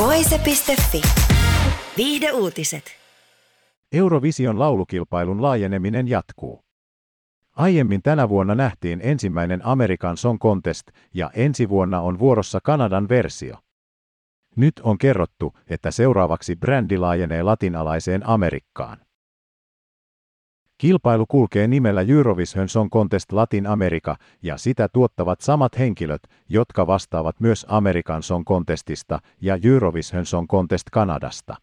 Voise.fi. Viihde uutiset. Eurovision laulukilpailun laajeneminen jatkuu. Aiemmin tänä vuonna nähtiin ensimmäinen Amerikan Song Contest ja ensi vuonna on vuorossa Kanadan versio. Nyt on kerrottu, että seuraavaksi brändi laajenee latinalaiseen Amerikkaan. Kilpailu kulkee nimellä Eurovision Song Contest Latin America ja sitä tuottavat samat henkilöt, jotka vastaavat myös Amerikan Song Contestista ja Eurovision Song Contest Kanadasta.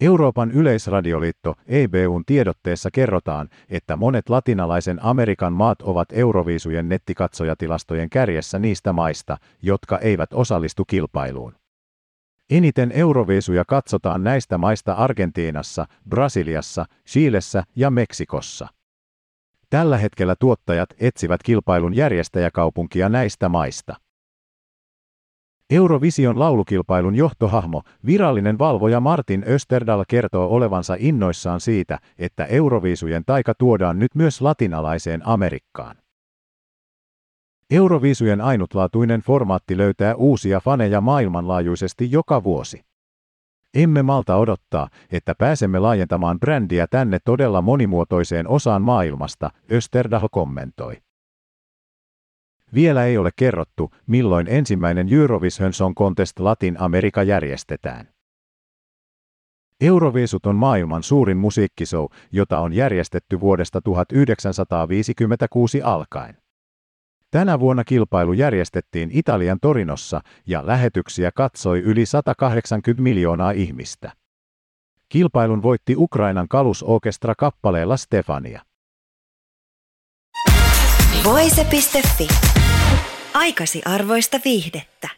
Euroopan yleisradioliitto EBUn tiedotteessa kerrotaan, että monet latinalaisen Amerikan maat ovat Euroviisujen nettikatsojatilastojen kärjessä niistä maista, jotka eivät osallistu kilpailuun. Eniten euroviisuja katsotaan näistä maista Argentiinassa, Brasiliassa, Chiilessä ja Meksikossa. Tällä hetkellä tuottajat etsivät kilpailun järjestäjäkaupunkia näistä maista. Eurovision laulukilpailun johtohahmo, virallinen valvoja Martin Österdal kertoo olevansa innoissaan siitä, että Euroviisujen taika tuodaan nyt myös latinalaiseen Amerikkaan. Euroviisujen ainutlaatuinen formaatti löytää uusia faneja maailmanlaajuisesti joka vuosi. Emme malta odottaa, että pääsemme laajentamaan brändiä tänne todella monimuotoiseen osaan maailmasta, Österdal kommentoi. Vielä ei ole kerrottu, milloin ensimmäinen Eurovision Song Contest Latin Amerika järjestetään. Euroviisut on maailman suurin musiikkishow, jota on järjestetty vuodesta 1956 alkaen. Tänä vuonna kilpailu järjestettiin Italian Torinossa ja lähetyksiä katsoi yli 180 miljoonaa ihmistä. Kilpailun voitti Ukrainan kalusorkestra kappaleella Stefania. Voise.fi. Aikasi arvoista viihdettä.